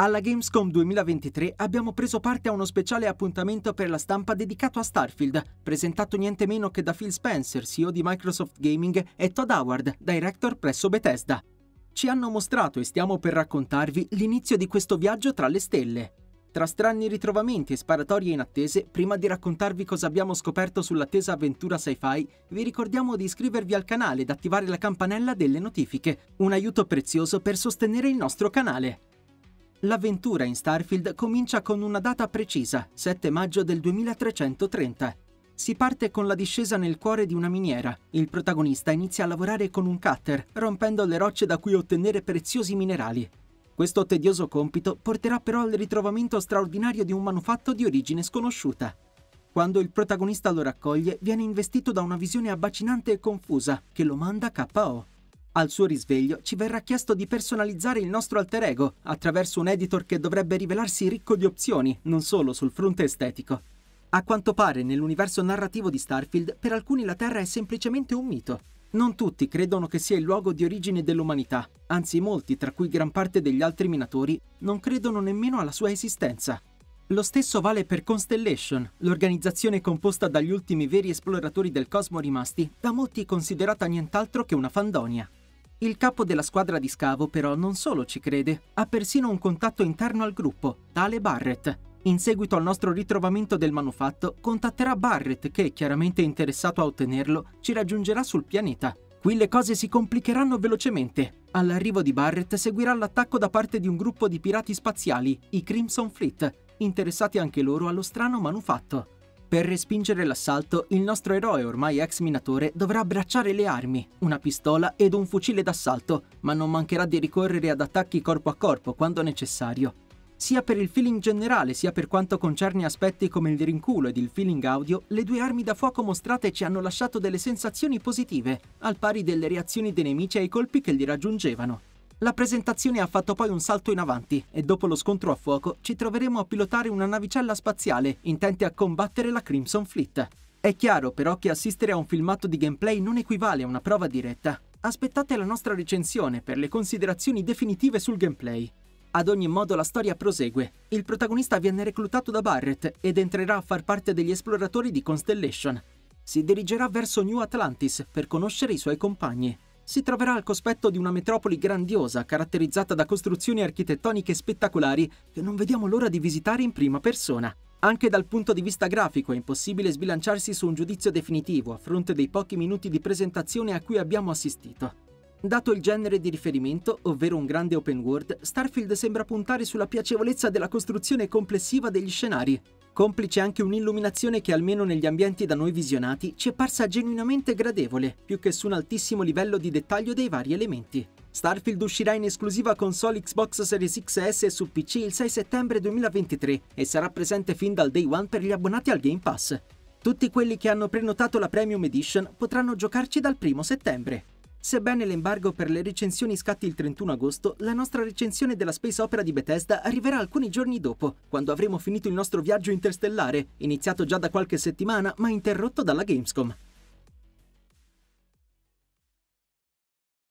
Alla Gamescom 2023 abbiamo preso parte a uno speciale appuntamento per la stampa dedicato a Starfield, presentato niente meno che da Phil Spencer, CEO di Microsoft Gaming, e Todd Howard, director presso Bethesda. Ci hanno mostrato e stiamo per raccontarvi l'inizio di questo viaggio tra le stelle. Tra strani ritrovamenti e sparatorie inattese, prima di raccontarvi cosa abbiamo scoperto sull'attesa avventura sci-fi, vi ricordiamo di iscrivervi al canale ed attivare la campanella delle notifiche, un aiuto prezioso per sostenere il nostro canale. L'avventura in Starfield comincia con una data precisa, 7 maggio del 2330. Si parte con la discesa nel cuore di una miniera. Il protagonista inizia a lavorare con un cutter, rompendo le rocce da cui ottenere preziosi minerali. Questo tedioso compito porterà però al ritrovamento straordinario di un manufatto di origine sconosciuta. Quando il protagonista lo raccoglie, viene investito da una visione abbacinante e confusa che lo manda KO. Al suo risveglio ci verrà chiesto di personalizzare il nostro alter ego attraverso un editor che dovrebbe rivelarsi ricco di opzioni, non solo sul fronte estetico. A quanto pare, nell'universo narrativo di Starfield, per alcuni la Terra è semplicemente un mito. Non tutti credono che sia il luogo di origine dell'umanità, anzi molti, tra cui gran parte degli altri minatori, non credono nemmeno alla sua esistenza. Lo stesso vale per Constellation, l'organizzazione composta dagli ultimi veri esploratori del cosmo rimasti, da molti considerata nient'altro che una fandonia. Il capo della squadra di scavo però non solo ci crede, ha persino un contatto interno al gruppo, tale Barrett. In seguito al nostro ritrovamento del manufatto, contatterà Barrett che, chiaramente interessato a ottenerlo, ci raggiungerà sul pianeta. Qui le cose si complicheranno velocemente. All'arrivo di Barrett seguirà l'attacco da parte di un gruppo di pirati spaziali, i Crimson Fleet, interessati anche loro allo strano manufatto. Per respingere l'assalto, il nostro eroe, ormai ex minatore, dovrà abbracciare le armi, una pistola ed un fucile d'assalto, ma non mancherà di ricorrere ad attacchi corpo a corpo quando necessario. Sia per il feeling generale, sia per quanto concerne aspetti come il rinculo ed il feeling audio, le due armi da fuoco mostrate ci hanno lasciato delle sensazioni positive, al pari delle reazioni dei nemici ai colpi che li raggiungevano. La presentazione ha fatto poi un salto in avanti e dopo lo scontro a fuoco ci troveremo a pilotare una navicella spaziale intente a combattere la Crimson Fleet. È chiaro però che assistere a un filmato di gameplay non equivale a una prova diretta. Aspettate la nostra recensione per le considerazioni definitive sul gameplay. Ad ogni modo la storia prosegue. Il protagonista viene reclutato da Barrett ed entrerà a far parte degli esploratori di Constellation. Si dirigerà verso New Atlantis per conoscere i suoi compagni si troverà al cospetto di una metropoli grandiosa, caratterizzata da costruzioni architettoniche spettacolari che non vediamo l'ora di visitare in prima persona. Anche dal punto di vista grafico è impossibile sbilanciarsi su un giudizio definitivo a fronte dei pochi minuti di presentazione a cui abbiamo assistito. Dato il genere di riferimento, ovvero un grande open world, Starfield sembra puntare sulla piacevolezza della costruzione complessiva degli scenari, complice anche un'illuminazione che almeno negli ambienti da noi visionati ci è parsa genuinamente gradevole, più che su un altissimo livello di dettaglio dei vari elementi. Starfield uscirà in esclusiva console Xbox Series XS e su PC il 6 settembre 2023 e sarà presente fin dal day one per gli abbonati al Game Pass. Tutti quelli che hanno prenotato la Premium Edition potranno giocarci dal 1 settembre. Sebbene l'embargo per le recensioni scatti il 31 agosto, la nostra recensione della Space Opera di Bethesda arriverà alcuni giorni dopo, quando avremo finito il nostro viaggio interstellare, iniziato già da qualche settimana ma interrotto dalla Gamescom.